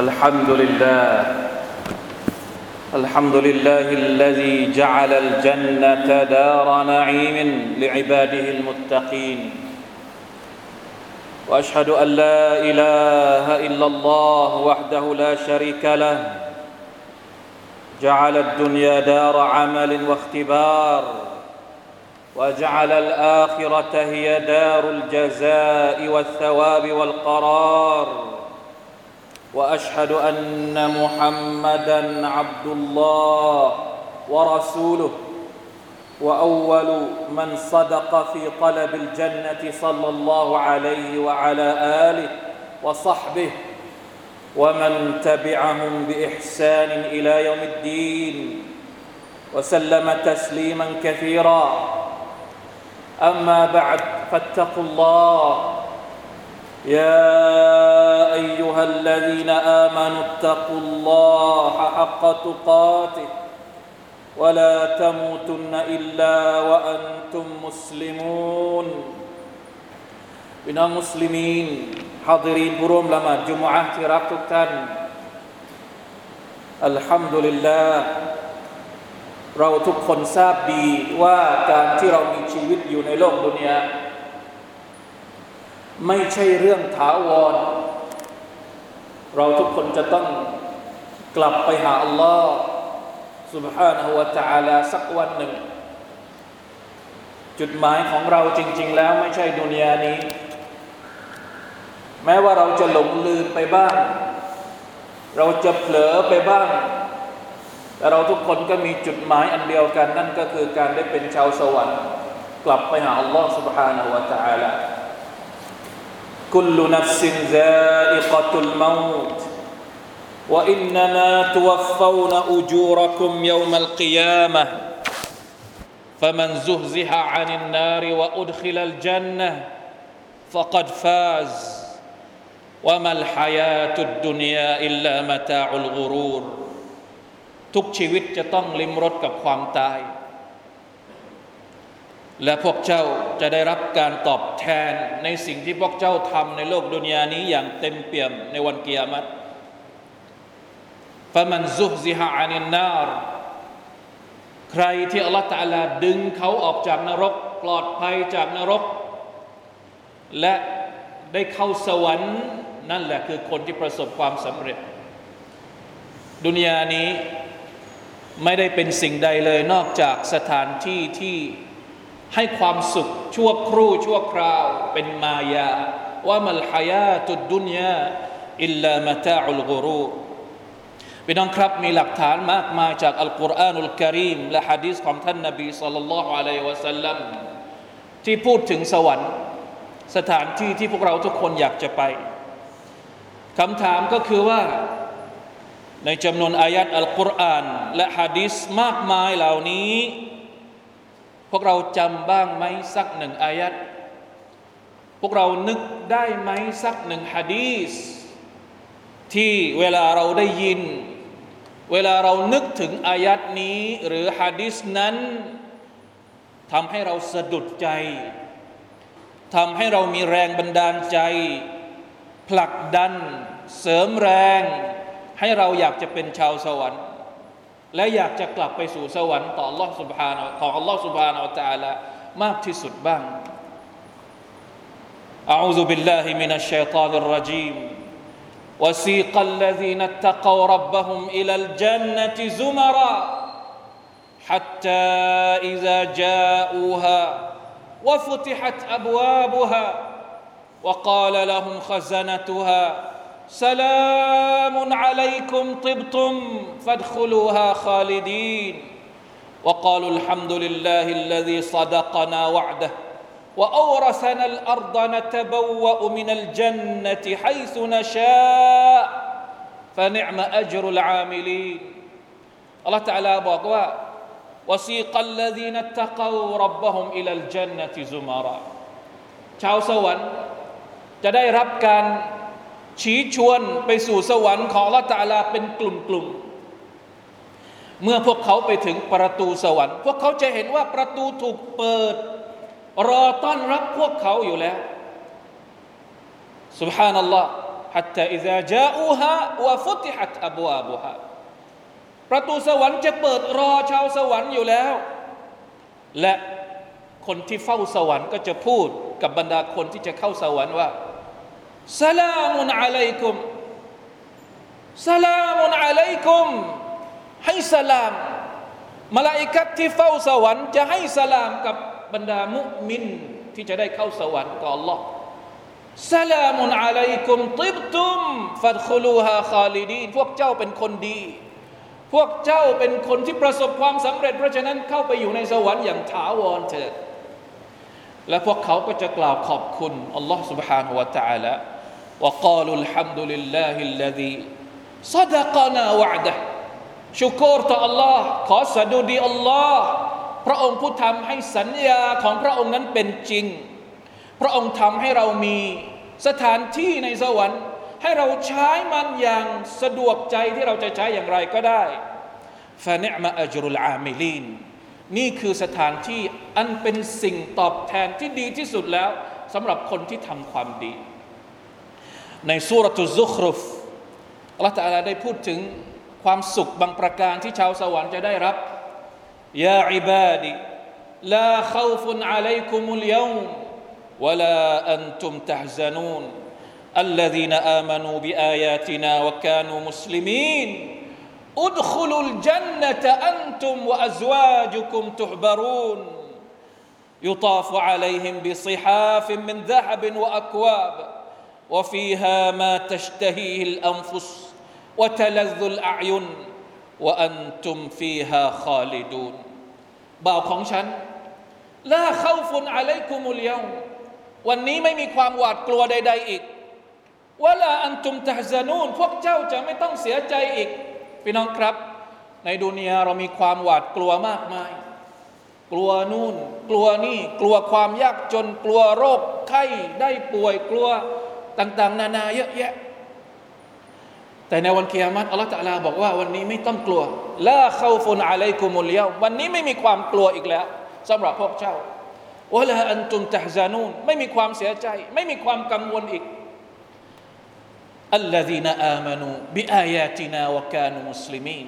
الحمد لله. الحمد لله الذي جعل الجنة دار نعيم لعباده المتقين. وأشهد أن لا إله إلا الله وحده لا شريك له. جعل الدنيا دار عمل واختبار. وجعل الآخرة هي دار الجزاء والثواب والقرار. وأشهد أن محمدا عبد الله ورسوله. وأول من صدق في طلب الجنة صلى الله عليه وعلى آله وصحبه ومن تبعهم بإحسان إلى يوم الدين وسلم تسليما كثيرا. أما بعد فاتقوا الله. يا ايها الذين امنوا اتقوا الله حق تقاته ولا تموتن الا وانتم مسلمون พี่น้องมุสลิมีนฮาดิรีนผู้ร่วมละหมาดจุมอะห์ที่รักทุกท่านอัลฮัมดุลิลลาห์เราทุกคนทราบดีว่าการที่เรามีชีวิตอยู่ในโลกดุนยาไม่ใช่เรื่องถาวร เราทุกคนจะต้องกลับไปหาอัลลอฮ์ سبحانه และ تعالى สักวันหนึ่ง จุดหมายของเราจริง ๆ แล้วไม่ใช่ดุนยานี้ แม้ว่าเราจะหลงลืมไปบ้าง เราจะเผลอไปบ้าง แต่เราทุกคนก็มีจุดหมายอันเดียวกัน นั่นก็คือการได้เป็นชาวสวรรค์ กลับไปหาอัลลอฮ์ سبحانه และ تعالى كل نفس ذائقة الموت وإنما توفون أجوركم يوم القيامة فمن زهزح عن النار وأدخل الجنة فقد فاز وما الحياة الدنيا إلا متاع الغرور ทุกชีวิตจะต้องลิมรสกับความตาย และพวกเจ้าจะได้รับการตอบแทนในสิ่งที่พวกเจ้าทำในโลกดุนยานี้อย่างเต็มเปี่ยมในวันเกียรติฟะมันซุฮซิฮะอานินนารใครที่อัลลอฮฺตะลาดึงเขาออกจากนรก ปลอดภัยจากนรก และได้เข้าสวรรค์นั่นแหละคือคนที่ประสบความสำเร็จ ดุนยานี้ไม่ได้เป็นสิ่งใดเลยนอกจากสถานที่ที่ ให้ความสุขชั่วครู่ชั่วคราวเป็นมายาว่ามัลฮายาตุดดุนยาอิลลามะตาอุลกรูพี่น้องครับมีหลักฐานมากมายจากอัลกุรอานุลกิริมและฮะดีษของท่านนบีสัลลัลลอฮุอะลัยฮิวะสัลลัมที่พูดถึงสวรรค์ สถานที่ที่พวกเราทุกคนอยากจะไปคำถามก็คือว่าในจำนวนอายัดอัลกุรอานและฮะดีษมากมายเหล่านี้ พวกเราจำบ้างไหมสักหนึ่งอายัดพวกเรานึกได้ไหมสักหนึ่งฮะดีษที่เวลาเราได้ยิน เวลาเรานึกถึงอายัดนี้ หรือฮะดิษนั้นทำให้เราสะดุดใจทำให้เรามีแรงบันดาลใจ ผลักดัน เสริมแรง ให้เราอยากจะเป็นชาวสวรรค์ และอยากจะกลับไปสู่สวรรค์ต่อ Allah سبحانه ของ Allah سبحانه และ تعالى มากที่สุดบ้าง أعوذ بالله من الشيطان الرجيم وسيق الذين اتقوا ربهم الى الجنه زمرا حتى اذا جاءوها وفتحت ابوابها وقال لهم خزنتها سلام عليكم طبتم فادخلوها خالدين وقالوا الحمد لله الذي صدقنا وعده واورثنا الارض نتبوا من الجنه حيث نشاء فنعم اجر العاملين الله تعالى บอกว่า وسيق الذين اتقوا ربهم الى الجنه زمرا ชาวสวรรค์จะได้รับการ ชี้ชวนไปสู่สวรรค์ของละตาลาเป็นกลุ่มๆ เมื่อพวกเขาไปถึงประตูสวรรค์ พวกเขาจะเห็นว่าประตูถูกเปิด รอต้อนรับพวกเขาอยู่แล้วสุบฮานัลลอฮ์ حتى إذا جاءوها وفتحت أبوابها ประตูสวรรค์จะเปิดรอชาวสวรรค์อยู่แล้ว และคนที่เฝ้าสวรรค์ก็จะพูดกับบรรดาคนที่จะเข้าสวรรค์ว่า สลามุนอะลัยกุมสลามุนอะลัยกุมให้สลามมาลาอิกัตที่เฝ้าสวรรค์จะให้สลามกับบรรดามุมินที่จะได้เข้าสวรรค์ต่อ Allah สลามุนอะลัยกุมติบตุมฟัดคุลูฮาคาลิดีนพวกเจ้าเป็นคนดี พวกเจ้าเป็นคนที่ประสบความสำเร็จ เพราะฉะนั้นเข้าไปอยู่ในสวรรค์อย่างถาวรเถิด และพวกเขาก็จะกล่าวขอบคุณอัลลอฮ์ سبحانه และ تعالى وقالوا الحمد لله الذي صدقنا وعده ชุกรต่อ Allah ขอสดุดีอัลลอฮ์พระองค์ผู้ทำให้สัญญาของพระองค์นั้นเป็นจริง พระองค์ทำให้เรามีสถานที่ในสวรรค์ ให้เราใช้มันอย่างสะดวกใจที่เราจะใช้อย่างไรก็ได้ฟาเนมาอัจรุลอามิลีน นี่คือสถานที่อันเป็นสิ่งตอบแทนที่ดีที่สุดแล้วสำหรับคนที่ทำความดี ในสุรตุซุครุฟอัลลอฮฺตะอาลาได้พูดถึงความสุขบางประการที่ชาวสวรรค์จะได้รับยาอิบาดีลาขาวฟุนอะลัยคุมุลยม ولا أنتم تحزنون الذين آمنوا بآياتنا وكانوا مسلمين ادخلوا الجنة أنتم وأزواجكم تحبرون يطاف عليهم بصحاف من ذهب وأكواب وفيها ما تشتهيه الأنفس وتلذ الأعين وأنتم فيها خالدون บ่าวของฉันลาเข้าฟุนอะลัยกุมุลยมวันนี้ไม่มีความหวาดกลัวใด ๆ อีกวลาอันตุมตะซานูนพวกเจ้าจะไม่ต้องเสียใจอีก พี่น้องครับ ในดุนยาเรามีความหวาดกลัวมากมาย กลัวนู่น กลัวนี่กลัวความยากจนกลัวโรคไข้ได้ป่วยกลัวต่างๆ นานาเยอะแยะ แต่ในวันเกียรติอัลลอฮฺตะลาบอกว่าวันนี้ไม่ต้องกลัวลาเข้าฟุนอะลัยกุมุลเยาวันนี้ไม่มีความกลัวอีกแล้วสำหรับพวกเจ้าวะลาอันตุมตะฮซานูนไม่มีความเสียใจ ไม่มีความกังวลอีก อัลลฮีนาอามานูบิอายาตินาวะกานุมุสลิมีน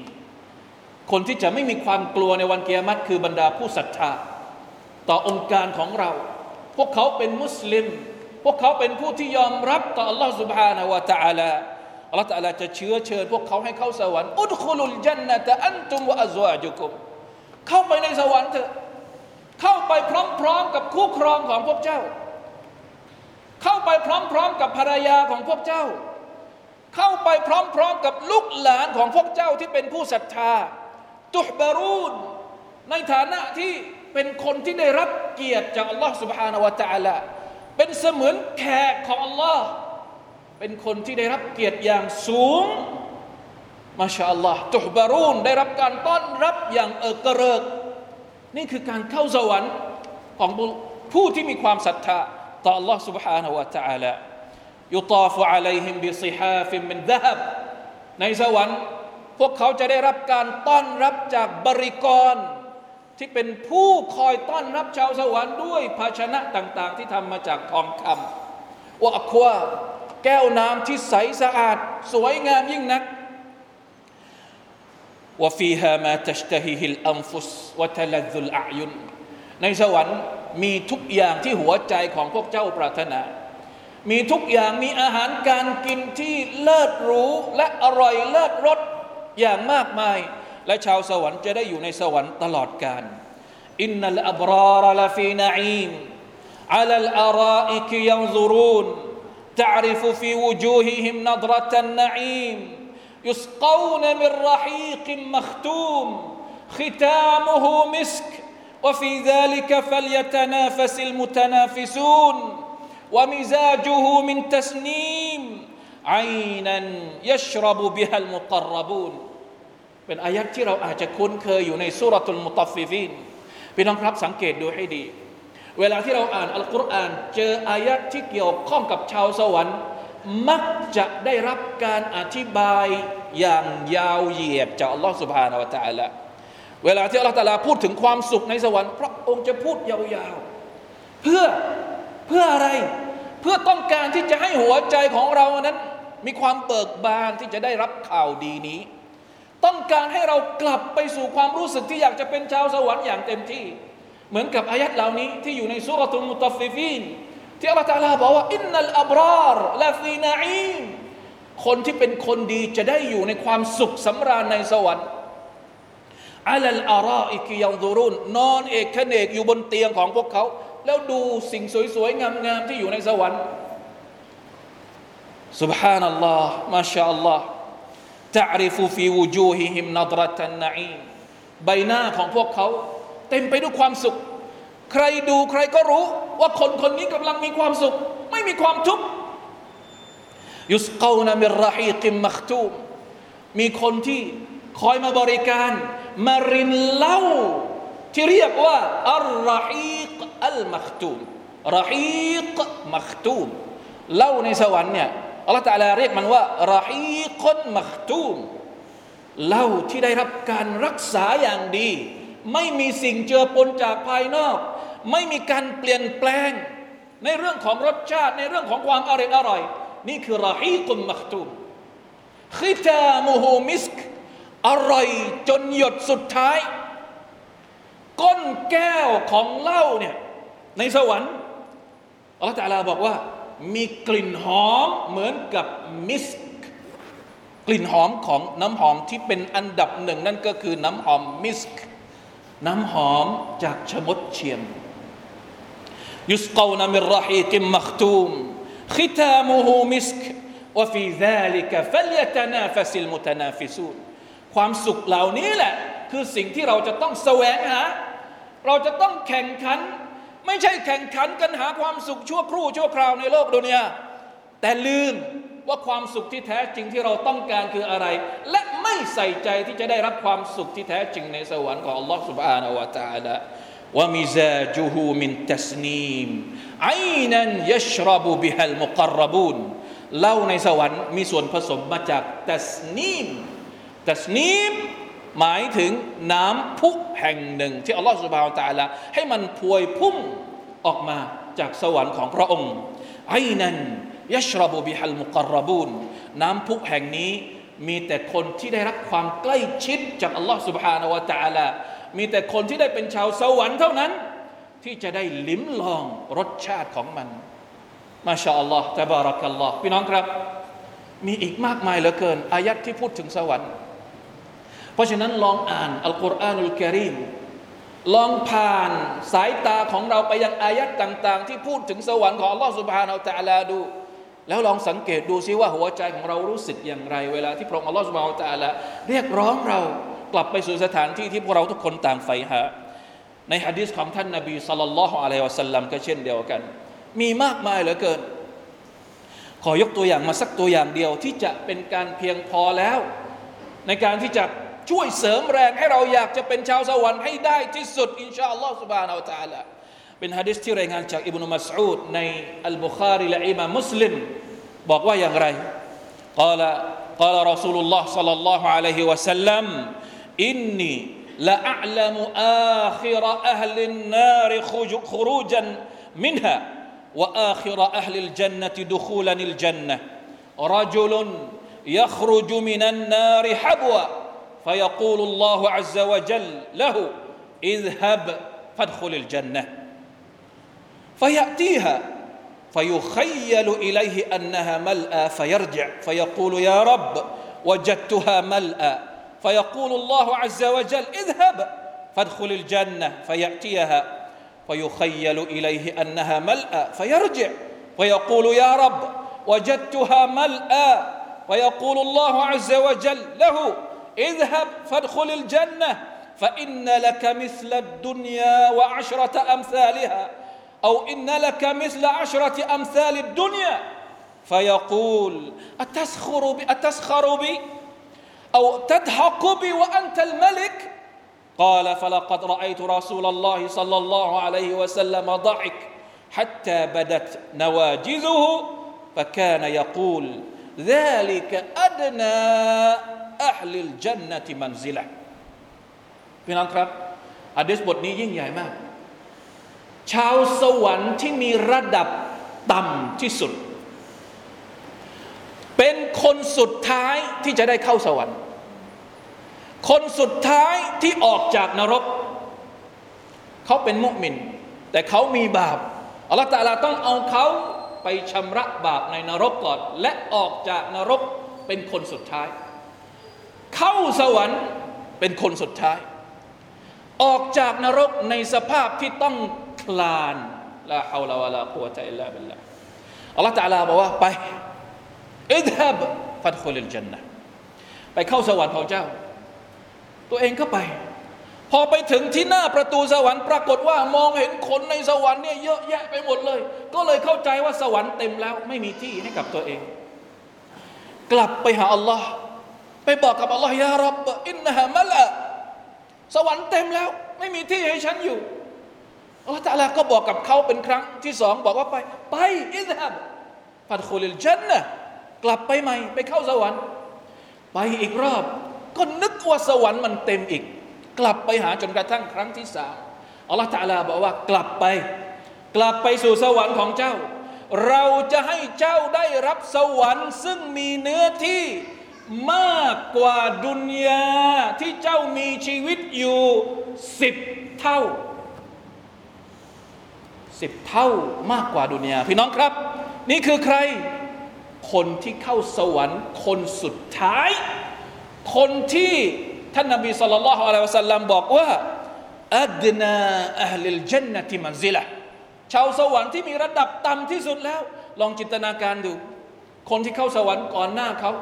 คนที่จะไม่มีความกลัวในวันเกียรติคือบรรดาผู้ศรัทธา ต่อองค์การของเรา พวกเขาเป็นมุสลิม พวกเขาเป็นผู้ที่ยอมรับต่อ Allah سبحانه และ تعالى อัลลอฮฺตะลาจะเชื้อเชิญ พวกเขาให้เข้าสวรรค์อุดคุลุลจันนะตะอันตุมวะอัซวาจุกุมเข้าไปในสวรรค์เถอะเข้าไปพร้อมๆกับคู่ครองของพวกเจ้า เข้าไปพร้อมๆกับภรรยาของพวกเจ้า เข้าไปพร้อมๆกับลูกหลานของพวกเจ้าที่เป็นผู้ศรัทธา ตุฮบารูน ในฐานะที่เป็นคนที่ได้รับเกียรติจากอัลลอฮ์ سبحانه และ تعالى เป็นเสมือนแขกของอัลลอฮ์เป็นคนที่ได้รับเกียรติอย่างสูง มาชาอัลลอฮ์ตุฮบารูนได้รับการต้อนรับอย่างเอกระเริก นี่คือการเข้าสวรรค์ของผู้ที่มีความศรัทธาต่อ Allah سبحانه และ تعالى ยุตาฟุอะลัยฮิมบิซิฮาฟิมมินดะฮับในสวรรค์ พวกเขาจะได้รับการต้อนรับจากบริกร ที่เป็นผู้คอยต้อนรับชาวสวรรค์ด้วยภาชนะต่าง ๆ ที่ทำมาจากทองคำوأكوابแก้วน้ำที่ใสสะอาด สวยงามยิ่งนักوفيها ما تشتهيه الأنفسวะทะลัซุลอายุนในสวรรค์มีทุกอย่างที่หัวใจของพวกเจ้าปรารถนา มีทุกอย่างมีอาหารการกินที่เลิศหรูและอร่อยเลิศรสอย่างมากมาย และชาวสวรรค์จะได้อยู่ในสวรรค์ตลอดกาลอินนัลอับรารลฟีนาอีม على الأرائك ينظرون تعرف في وجوههم نضرة النعيم يسقون من رحيق مختوم ختامه مسك وفي ذلك فليتنافس المتنافسون วะมิซาจูฮูมินตัสนีมไอนันยัชรบุบิฮลมุกรบูนเป็นอายักที่เราอาจจะคุ้นเคยอยู่ในสุรทูลมุตฟิฟินพี่น้องครับสังเกตดูให้ดี เวลาที่เราอ่านอัลกุรอาน เจออายะที่เกี่ยวข้องกับชาวสวรรค์ มักจะได้รับการอธิบายอย่างยาวเหยียดจากอัลลอฮฺสุบฮานาวะตะอัลละเวลาที่อัลลอฮฺะลาพูดถึงความสุขในสวรรค์พระองค์จะพูดยาวๆเพื่อเพื่ออะไร เพื่อต้องการที่จะให้หัวใจของเรานั้น มีความเบิกบานที่จะได้รับข่าวดีนี้ ต้องการให้เรากลับไปสู่ความรู้สึกที่อยากจะเป็นชาวสวรรค์อย่างเต็มที่ เหมือนกับอายัดเหล่านี้ที่อยู่ในสุรทูมุตฟิฟีนที่อัลลอฮฺตาลาบอกว่าอินนัลอับรารลาฟีนาอีมคนที่เป็นคนดีจะได้อยู่ในความสุขสำราญในสวรรค์อัลลอาราอิกิยังดูรุนนอนเอกเนกอยู่บนเตียงของพวกเขา แล้วดูสิ่งสวยๆ งามๆ ที่อยู่ในสวรรค์ سبحان الله ما شاء الله تعرف في وجوههم نظرة النعيم ใบหน้าของพวกเขา เต็มไปด้วยความสุข ใครดูใครก็รู้ว่าคนคนนี้กำลังมีความสุข ไม่มีความทุกข์ยุสกาวนามิรฮีกิมมัคตูมมีคนที่คอยมาบริการ มารินเหล้าที่เรียกว่าอัลรฮีก อัลมัคตูมรฮีกมัคตูมเล้าในสวรรค์เนี่ยอัลลอฮฺตะลาเรียกมันว่ารฮีกอนมัคตูมเหล้าที่ได้รับการรักษาอย่างดี ไม่มีสิ่งเจือปนจากภายนอก ไม่มีการเปลี่ยนแปลง ในเรื่องของรสชาติในเรื่องของความอร่อยอร่อย นี่คือรฮีกุมมัคตูมขิตามูฮูมิสกอร่อยจนหยดสุดท้าย ก้นแก้วของเหล้าเนี่ย ในสวรรค์อัลลอฮฺตะลาบอกว่า มีกลิ่นหอมเหมือนกับมิสก์กลิ่นหอมของน้ำหอมที่เป็นอันดับหนึ่งนั่นก็คือน้ำหอมมิสก์น้ำหอมจากชะมดเชียงيسقون من رحيق مختوم ختامه مسك وفي ذلك فليتنافس المتنافسونความสุขเหล่านี้แหละ คือสิ่งที่เราจะต้องแสวงหา เราจะต้องแข่งขัน ไม่ใช่แข่งขันกันหาความสุขชั่วครู่ชั่วคราวในโลกดุนยาแต่ลืมว่าความสุขที่แท้จริงที่เราต้องการคืออะไร และไม่ใส่ใจที่จะได้รับความสุขที่แท้จริงในสวรรค์ของ Allah سبحانه และ تعالى ومزاجه من تسنيم عينا يشرب بها المقربون เหล้าในสวรรค์มีส่วนผสมมาจากตัสนีมตัสนีม หมายถึงน้ำพุแห่งหนึ่ง ที่อัลลอฮฺสุบฮาวตาลาให้มันพวยพุ่งออกมาจากสวรรค์ของพระองค์ไอ้นั้นยัชรบุบิฮัลมุกรบูนน้ำพุแห่งนี้มีแต่คนที่ได้รับความใกล้ชิดจากอัลลอฮฺสุบฮานาวะตาลามีแต่คนที่ได้เป็นชาวสวรรค์เท่านั้น ที่จะได้ลิ้มลองรสชาติของมัน มาชาอัลลอฮ์ตะบารักัลลอฮ์พี่น้องครับ มีอีกมากมายเหลือเกิน อายัดที่พูดถึงสวรรค์ เพราะฉะนั้นลองอ่านอัลกุรอานุลกิริมลองผ่านสายตาของเราไปยังอายัดต่าง ๆ ที่พูดถึงสวรรค์ของอัลลอฮ์สุบฮานาอัลตะลาดู แล้วลองสังเกตดูซิว่าหัวใจของเรารู้สึกอย่างไร เวลาที่พระองค์อัลลอฮ์สุบฮานาอัลตะลาเรียกร้องเรากลับไปสู่สถานที่ที่พวกเราทุกคนต่างใฝ่หา ในฮะดีษของท่านนบีสัลลัลลอฮุอะลัยฮิวะสัลลัมก็เช่นเดียวกัน มีมากมายเหลือเกิน ขอยกตัวอย่างมาสักตัวอย่างเดียวที่จะเป็นการเพียงพอแล้ว ในการที่จะ ช่วยเสริมแรงให้เราอยากจะเป็นชาวสวรรค์ให้ได้ที่สุดอินชาอัลลอฮ์ سبحانه และ تعالى เป็นฮะดิษที่รายงานจากอิบนุมัสอูดในอัลบุคารีและอิมามมุสลิมบอกว่าอย่างไร قال قال رسول الله صلى الله عليه وسلم إني لأعلم آخر أهل النار خروجا منها وآخر أهل الجنة دخولا الجنة رجل يخرج من النار حبوا فيقول الله عز وجل له اذهب فادخل الجنة. فيأتيها فيخيل إليه أنها ملأى فيرجع فيقول يا رب وجدتها ملأى. فيقول الله عز وجل اذهب فادخل الجنة. فيأتيها فيخيل إليه أنها ملأى فيرجع فيقول يا رب وجدتها ملأى. فيقول الله عز وجل له اذهب فادخل الجنة فإن لك مثل الدنيا وعشرة أمثالها أو إن لك مثل عشرة أمثال الدنيا. فيقول أتسخر بي أتسخر بي أو تضحك بي وأنت الملك؟ قال فلقد رأيت رسول الله صلى الله عليه وسلم ضحك حتى بدت نواجذه فكان يقول ذلك أدنى أهل الجنة منزلة พี่น้องครับอะดิษบทนี้ยิ่งใหญ่มาก ชาวสวรรค์ที่มีระดับต่ำที่สุด เ เป็นคนสุดท้ายที่จะได้เข้าสวรรค์ คนสุดท้ายที่ออกจากนรก เขาเป็นมุมิน แต่เขามีบาปอัลลอฮฺตาลาต้องเอาเขา ไปชำระบาปในนรกก่อน และออกจากนรกเป็นคนสุดท้าย เข้าสวรรค์เป็นคนสุดท้าย ออกจากนรกในสภาพที่ต้องคลานลาฮาวลาวะลากุวะตะอิลลาบิลลาอัลลอฮฺตาลาบอกว่าไปอิดฮับฟัดคุลิลจันนะไปเข้าสวรรค์ของเจ้า ตัวเองก็ไป พอไปถึงที่หน้าประตูสวรรค์ปรากฏว่ามองเห็นคนในสวรรค์เนี่ยเยอะแยะไปหมดเลย ก็เลยเข้าใจว่าสวรรค์เต็มแล้ว ไม่มีที่ให้กับตัวเอง กลับไปหาอัลลอฮ์ไปบอกกับอัลลอฮ์ยารับอินนะฮะมะละสวรรค์เต็มแล้ว ไม่มีที่ให้ฉันอยู่อัลลอฮ์ตะลาก็บอกกับเขาเป็นครั้งที่สองบอกว่าไป ไปอิดฮับฟัดคุลิลจันนะกลับไปใหม่ ไปเข้าสวรรค์ ไปอีกรอบ ก็นึกว่าสวรรค์มันเต็มอีก กลับไปหาจนกระทั่งครั้งที่สามอัลลอฮฺตาลาบอกว่ากลับไป กลับไปสู่สวรรค์ของเจ้า เราจะให้เจ้าได้รับสวรรค์ ซึ่งมีเนื้อที่มากกว่าดุนยาที่เจ้ามีชีวิตอยู่สิบเท่าสิบเท่ามากกว่าดุนยาพี่น้องครับ นี่คือใคร คนที่เข้าสวรรค์ คนสุดท้าย คนที่ ท่านนบีสุลต่านละฮ์อะลัยฮิวสัลลัมบอกว่าอัดนาอัลลจันนติมันซิละชาวสวรรค์ที่มีระดับต่ำที่สุดแล้ว ลองจินตนาการดู คนที่เข้าสวรรค์ก่อนหน้าเขา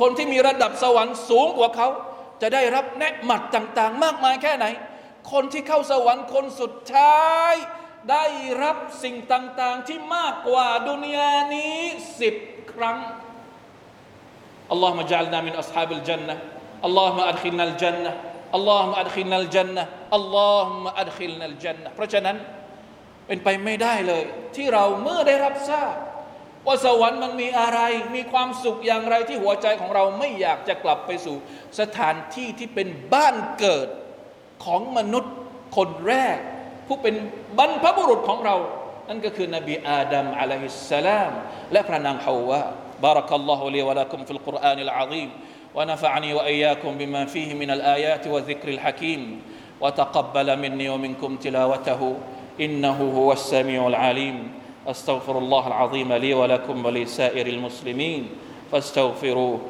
คนที่มีระดับสวรรค์สูงกว่าเขา จะได้รับแนะหมัดต่างๆ มากมายแค่ไหน คนที่เข้าสวรรค์คนสุดท้าย ได้รับสิ่งต่างๆที่มากกว่าดุนยานี้สิบครั้งอัลลอฮฺมะจัลนามินอัลฮาบิลจันนะ อัลลอฮฺมาอัดขินนัลจันนะอัลลอฮฺมาอัดขินนัลจันนะอัลลอฮฺมาอัดขินนัลจันนะเพราะฉะนั้นเป็นไปไม่ได้เลย ที่เราเมื่อได้รับทราบ ว่าสวรรค์มันมีอะไร มีความสุขอย่างไรที่หัวใจของเราไม่อยากจะกลับไปสู่ สถานที่ที่เป็นบ้านเกิดของมนุษย์คนแรก ผู้เป็นบรรพบุรุษของเรา นั่นก็คือนบีอาดัมอะลัยฮิสสลามและพระนางฮาวะบารักัลลอฮุลีวะลาคุมฟิลกุรอานิลอาซีม ونفعني وإياكم بما فيه من الآيات والذكر الحكيم. وتقبل مني ومنكم تلاوته إنه هو السميع العليم. أستغفر الله العظيم لي ولكم ولسائر المسلمين. فاستغفروه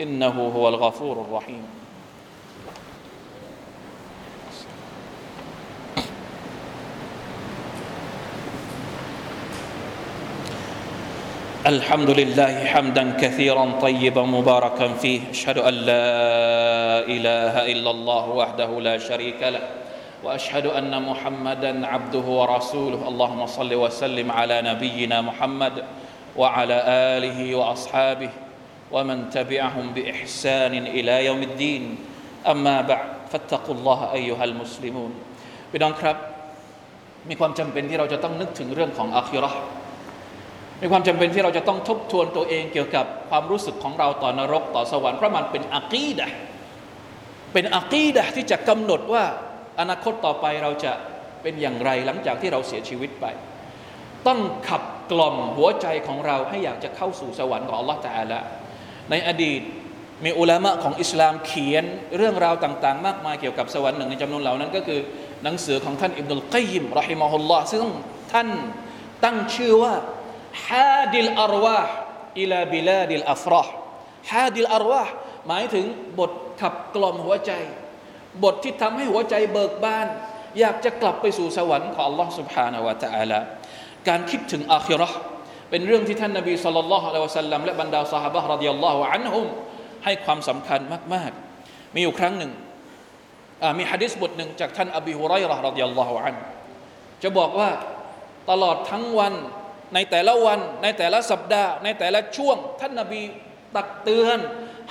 إنه هو الغفور الرحيم. الحمد لله حمدا كثيرا طيبا مباركا فيه اشهد ان لا اله الا الله وحده لا شريك له واشهد ان محمدا عبده ورسوله اللهم صل وسلم على نبينا محمد وعلى اله واصحابه ومن تبعهم باحسان الى يوم الدين اما بعد فاتقوا الله ايها المسلمون พี่น้องครับ มีความจำเป็นที่เราจะต้องนึกถึงเรื่องของอาคิเราะห์ มีความจำเป็นที่เราจะต้องทบทวนตัวเองเกี่ยวกับความรู้สึกของเราต่อนรกต่อสวรรค์เพราะมันเป็นอะกีดะเป็นอะกีดะที่จะกำหนดว่าอนาคตต่อไปเราจะเป็นอย่างไรหลังจากที่เราเสียชีวิตไป ต้องขับกล่อมหัวใจของเราให้อยากจะเข้าสู่สวรรค์ของอัลลอฮฺ تعالىในอดีตมีอุลามะของอิสลามเขียนเรื่องราวต่าง ๆ มากมายเกี่ยวกับสวรรค์หนึ่งในจำนวนเหล่านั้น ก็คือหนังสือของท่านอิบนุลกัยยิมرحمه اللهซึ่งท่านตั้งชื่อว่า ฮาดิลอารวาห์อิลาบิลาดิลอัฟรอห์ฮาดิลอารวาห์หมายถึงบทขับกล่อมหัวใจ บทที่ทำให้หัวใจเบิกบาน อยากจะกลับไปสู่สวรรค์ของ Allah سبحانه และ تعالى การคิดถึงอาคิเราะห์เป็นเรื่องที่ท่านนบีสุลต่านละฮ์อะลัยฮิวะสัลลัมและบรรดาสหายรดิยัลลอฮุอันฮุมให้ความสำคัญมาก ๆ มีอยู่ครั้งหนึ่งมีฮะดิษบทหนึ่งจากท่านอบีฮุไรเราะห์รดิยัลลอฮุอันจะบอกว่าตลอดทั้งวัน ในแต่ละวัน ในแต่ละสัปดาห์ ในแต่ละช่วง ท่านนาบีตักเตือน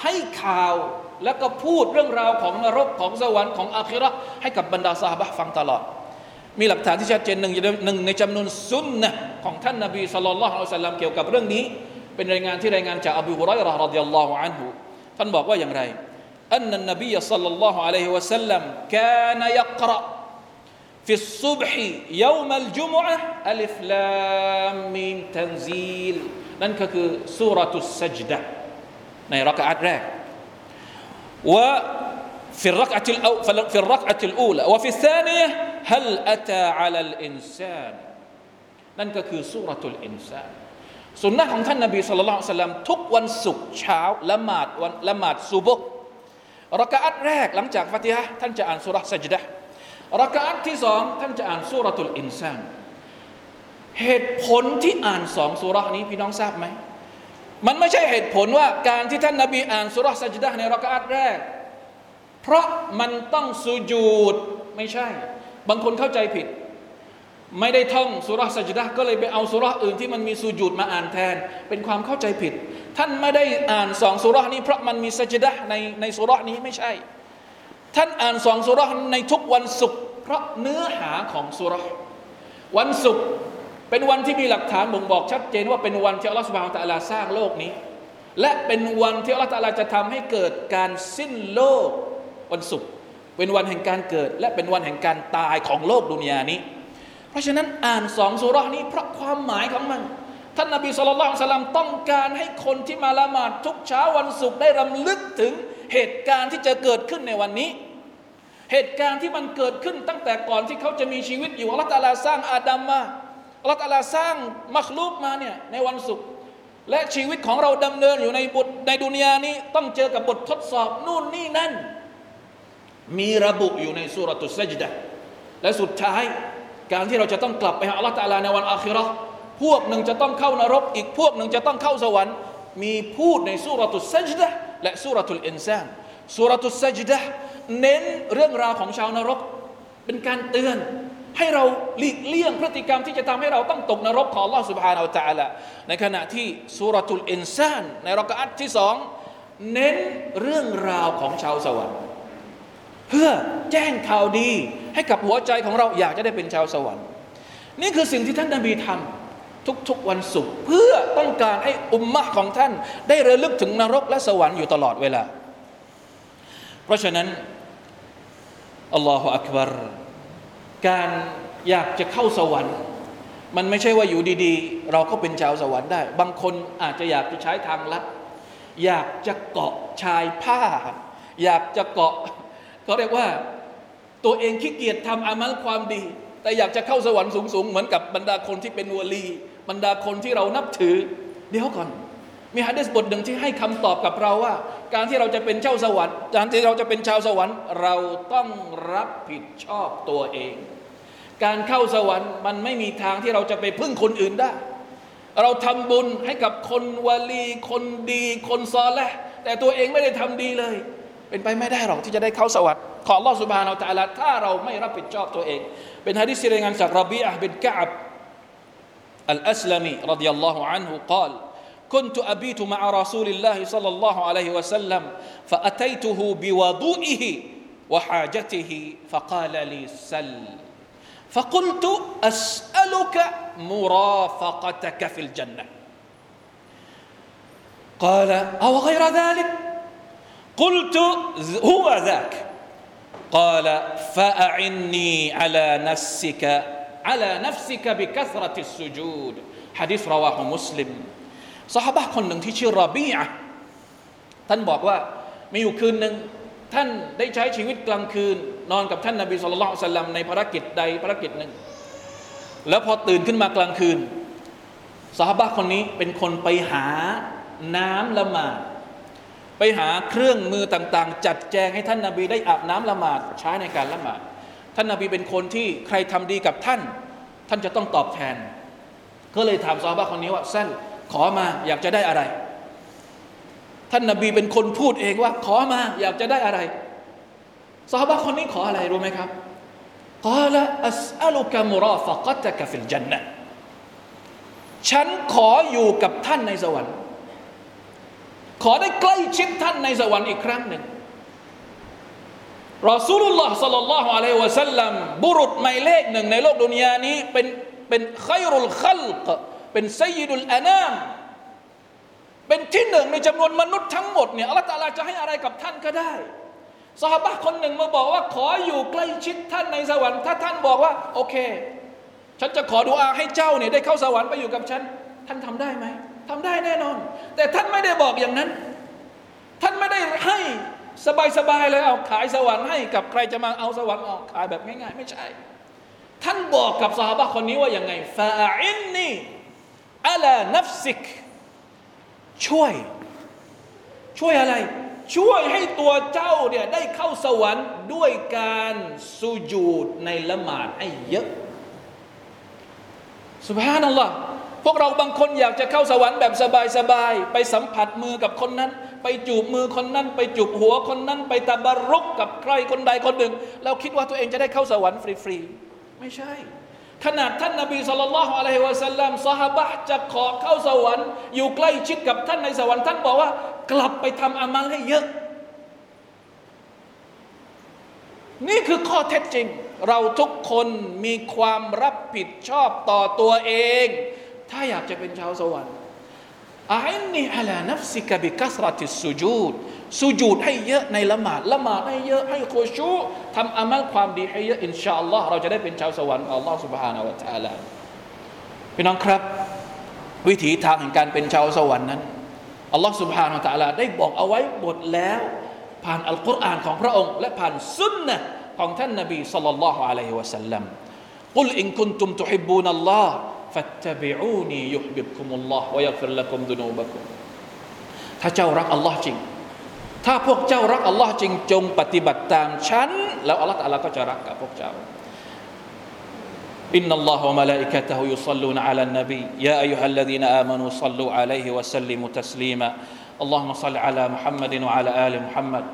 ให้ข่าวแล้วก็พูดเรื่องราวของนรกของสวรรค์ของอาคิราะให้กับบรรดาสาบะฟังตลอด มีหลักฐานที่ชัดเจนหนึ่งหนึ่งในจำนวนซุนนะของท่านนาบีสุลต่านละฮ์อัลสลัมเกี่ยวกับเรื่องนี้ เป็นรายงานที่รายงานจากอบูฮุไรเราะห์รดิยัลลอฮุอันฮุท่านบอกว่าอย่างไรอันนันนบีสัลลัลลอฮุอะลัยฮิวะสัลลัมกานยักรอ في الصبح يوم الجمعة ألف لام ميم تنزيل นั่นก็คือสุรตุสัจดะ ในรักอัตแรก وفي الركعة الأو في الركعة الأولى وفي الثانية هل أتى على الإنسان นั่นก็คือสุรทูลอินซานสุนนะของท่านนบีสุลต่านสัลลัมทุกวันศุกร์เช้าละหมาดวันละหมาดซุบกรักอัตแรกหลังจากฟาติฮะท่านจะอ่านสุรสัจดะ รักอัตที่สองท่านจะอ่านสุรทูลอินซานเหตุผลที่อ่านสองสุรานี้พี่น้องทราบไหมมันไม่ใช่เหตุผลว่าการที่ท่านนาบีอ่านสุรสัจดะในรักอัตแรก เพราะมันต้องสุญูดไม่ใช่ บางคนเข้าใจผิด ไม่ได้ท่องสุรสัจดะก็เลยไปเอาสุรอื่นที่มันมีสุญูดมาอ่านแทน เป็นความเข้าใจผิด ท่านไม่ได้อ่านสองสุรนี้เพราะมันมีสัจดะในในสุรนี้ไม่ใช่ ท่านอ่านสองสุรในทุกวันศุกร์เพราะเนื้อหาของสุรวันศุกร์เป็นวันที่มีหลักฐานบ่งบอกชัดเจนว่าเป็นวันที่อัลลอฮฺสุบฮานตะลาสร้างโลกนี้ และเป็นวันที่อัลลอฮฺตะลาจะทำให้เกิดการสิ้นโลกวันศุกร์เป็นวันแห่งการเกิด และเป็นวันแห่งการตายของโลกดุนยานี้ เพราะฉะนั้นอ่านสองสุรานี้เพราะความหมายของมัน ท่านนบีสุลต่านสลัมต้องการให้คนที่มาละหมาดทุกเช้าวันศุกร์ได้รำลึกถึงเหตุการณ์ที่จะเกิดขึ้นในวันนี้ เหตุการณ์ที่มันเกิดขึ้นตั้งแต่ก่อนที่เขาจะมีชีวิตอยู่อัลลอฮฺตะลาสร้างอาดัมมาอัลลอฮฺตะลาสร้างมัคลูกมาเนี่ยในวันศุกร์และชีวิตของเราดำเนินอยู่ในบทในดุนยานี้ต้องเจอกับบททดสอบนู่นนี่นั่น มีระบุอยู่ในสุรตุสจดะและสุดท้ายการที่เราจะต้องกลับไปหาอัลลอฮฺตะลาในวันอาคิราะห์พวกหนึ่งจะต้องเข้านรก อีกพวกหนึ่งจะต้องเข้าสวรรค์ มีพูดในสุรตุสจดะและสุรตุลอินซาน สุรตุสจดะเน้นเรื่องราวของชาวนรก เป็นการเตือนให้เราหลีกเลี่ยงพฤติกรรมที่จะทำให้เราต้องตกนรกของลอสุบฮานาอัลตะลาในขณะที่สุรตุลอินซานในรักอัตที่สองเน้นเรื่องราวของชาวสวรรค์เพื่อแจ้งข่าวดีให้กับหัวใจของเราอยากจะได้เป็นชาวสวรรค์ นี่คือสิ่งที่ท่านนบีทำทุกๆวันศุกร์เพื่อต้องการให้อุมมะของท่าน ได้ระลึกถึงนรกและสวรรค์อยู่ตลอดเวลา เพราะฉะนั้นอัลลอฮฺอักบารการอยากจะเข้าสวรรค์ มันไม่ใช่ว่าอยู่ดีๆ เราก็เป็นชาวสวรรค์ได้ บางคนอาจจะอยากจะใช้ทางลัด อยากจะเกาะชายผ้า อยากจะเกาะเขาเรียกว่าตัวเองขี้เกียจทำอามัลความดี แต่อยากจะเข้าสวรรค์สูงๆ เหมือนกับบรรดาคนที่เป็นวลี บรรดาคนที่เรานับถือ เดี๋ยวก่อน มีฮะดีษบทหนึ่งที่ให้คำตอบกับเราว่า การที่เราจะเป็นเจ้าสวรรค์การที่เราจะเป็นชาวสวรรค์ เราต้องรับผิดชอบตัวเอง การเข้าสวรรค์มันไม่มีทางที่เราจะไปพึ่งคนอื่นได้ เราทำบุญให้กับคนวลี คนดี คนซอแหละแต่ตัวเองไม่ได้ทำดีเลย เป็นไปไม่ได้หรอกที่จะได้เข้าสวรรค์ขอลอสุบานเอาตาละถ้าเราไม่รับผิดชอบตัวเอง เป็นฮะดิษรายงานจากรบีอะห์บินกะบอัลอัสลามีรดิยัลลอฮุอันฮุกล่าว كنت أبيت مع رسول الله صلى الله عليه وسلم فأتيته بوضوئه وحاجته فقال لي سل. فقلت أسألك مرافقتك في الجنة. قال أو غير ذلك؟ قلت هو ذاك. قال فأعني على نفسك على نفسك بكثرة السجود. حديث رواه مسلم. สหบะคนหนึ่งที่ชื่อรอบีอะท่านบอกว่ามีอยู่คืนหนึ่งท่านได้ใช้ชีวิตกลางคืน นอนกับท่านนาบีสุลต่านสัลลัมในภารกิจใดภารกิจหนึ่ง แล้วพอตื่นขึ้นมากลางคืนสหบะคนนี้เป็นคนไปหาน้ำละหมาดไปหาเครื่องมือต่างๆ จัดแจงให้ท่านนาบีได้อาบน้ำละหมาดใช้ในการละหมาดท่านนาบีเป็นคนที่ใครทำดีกับท่าน ท่านจะต้องตอบแทน ก็เลยถามซอฮาบะคนนี้ว่าสั้น ขอมาอยากจะได้อะไร ท่านนาบีเป็นคนพูดเองว่า ขอมาอยากจะได้อะไรซาบะคนนี้ขออะไรรู้ไหมครับกาละอัสอัลุกะมุราฟะกัตกะฟิลจันนะฉันขออยู่กับท่านในสวรรค์ ขอได้ใกล้ชิดท่านในสวรรค์อีกครั้งหนึ่งรอซูลุลลอฮ์สัลลัลลอฮุอะลัยฮิวะสัลลัมบุรุษหมายเลขหนึ่งในโลกดุนยานี้เป็นเป็นไครุลขัลก เป็นไซยิดุลอานาม เป็นที่หนึ่งในจำนวนมนุษย์ทั้งหมดเนี่ยอัลลอฮฺตาลาจะให้อะไรกับท่านก็ได้สหบะคนหนึ่งมาบอกว่าขออยู่ใกล้ชิดท่านในสวรรค์ถ้าท่านบอกว่า โอเค ฉันจะขอดุอาให้เจ้าเนี่ยได้เข้าสวรรค์ไปอยู่กับฉัน ท่านทำได้ไหมทำได้แน่นอน แต่ท่านไม่ได้บอกอย่างนั้น ท่านไม่ได้ให้สบายๆเลยเอาขายสวรรค์ให้กับใครจะมาเอาสวรรค์ออกขายแบบง่ายๆ ไม่ใช่ ท่านบอกกับสหายคนนี้ว่าอย่างไงฟาอินนี่ อัลานัฟซิก ช่วย ช่วยอะไร ช่วยให้ตัวเจ้าเนี่ยได้เข้าสวรรค์ด้วยการสุญูดในละหมาดให้เยอะสุบฮานัลลอฮ์พวกเราบางคนอยากจะเข้าสวรรค์แบบสบายๆ ไปสัมผัสมือกับคนนั้น ไปจูบมือคนนั้น ไปจูบหัวคนนั้น ไปตะบารุกกับใครคนใดคนหนึ่ง เราคิดว่าตัวเองจะได้เข้าสวรรค์ฟรีๆ ไม่ใช่ ขนาดท่านนบีสุลต่านละฮ์อะลัยฮิวะสัลลัมสหบะจะขอเข้าสวรรค์อยู่ใกล้ชิดกับท่านในสวรรค์ท่านบอกว่า กลับไปทำอามัลให้เยอะ นี่คือข้อเท็จจริง เราทุกคนมีความรับผิดชอบต่อตัวเอง ถ้าอยากจะเป็นชาวสวรรค์ อันนี้อัลานัฟซิกบิกัสรติสุจูดสุจูดให้เยอะในละหมาดละหมาดให้เยอะให้โคชูทำอามัลความดีให้เยอะอินชาอัลลอฮ์เราจะได้เป็นชาวสวรรค์อัลลอฮ์ سبحانه และ تعالى พี่น้องครับ วิถีทางแห่งการเป็นชาวสวรรค์นั้นอัลลอฮ์ سبحانه และ تعالى ได้บอกเอาไว้หมดแล้ว ผ่านอัลกุรอานของพระองค์ และผ่านสุนนะของท่านนบีสัลลัลลอฮุอะลัยฮิวะสัลลัม قل إن كنتم تحبون الله فاتبعوني يحببكم الله ويغفر لكم ذنوبكم ถ้าเจ้ารักอัลลอฮ์จริง ถ้าพวกเจ้ารักอัลลอฮ์จริงจงปฏิบัติตามฉันแล้วอัลลอฮ์อัลลอฮ์ก็จะรักกับพวกเจ้า إن الله وملائكته يصلون على النبي يا أيها الذين آمنوا صلوا عليه وسلموا تسليما اللهم صل على محمد وعلى آل محمد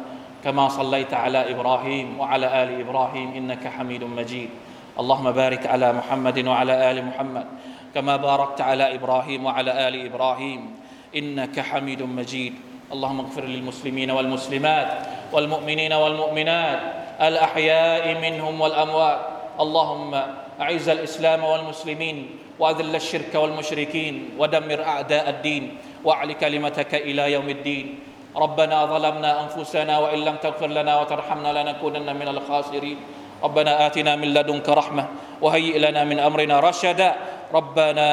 كما صليت على إبراهيم وعلى آل إبراهيم إنك حميد مجيد اللهم بارك على محمد وعلى آل محمد كما باركت على إبراهيم وعلى آل إبراهيم. إنك حميد مجيد. اللهم اغفر للمسلمين والمسلمات والمؤمنين والمؤمنات الأحياء منهم والأموات. اللهم أعز الإسلام والمسلمين وأذل الشرك والمشركين ودمر أعداء الدين وأعل كلمتك إلى يوم الدين. ربنا ظلمنا أنفسنا وإن لم تغفر لنا وترحمنا لنكونن من الخاسرين. ربنا آتنا من لدنك رحمة وهيئ لنا من أمرنا رشدا. ربنا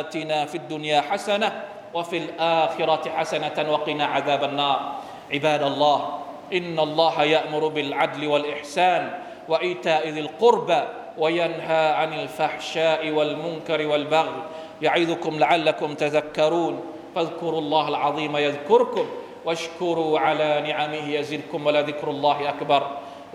آتنا في الدنيا حسنة وفي الآخرة حسنة وقنا عذاب النار. عباد الله إن الله يأمر بالعدل والإحسان وإيتاء ذي القربى وينهى عن الفحشاء والمنكر والبغي. يعظكم لعلكم تذكرون. فاذكروا الله العظيم يذكركم واشكروا على نعمه يزدكم ولذكر الله أكبر.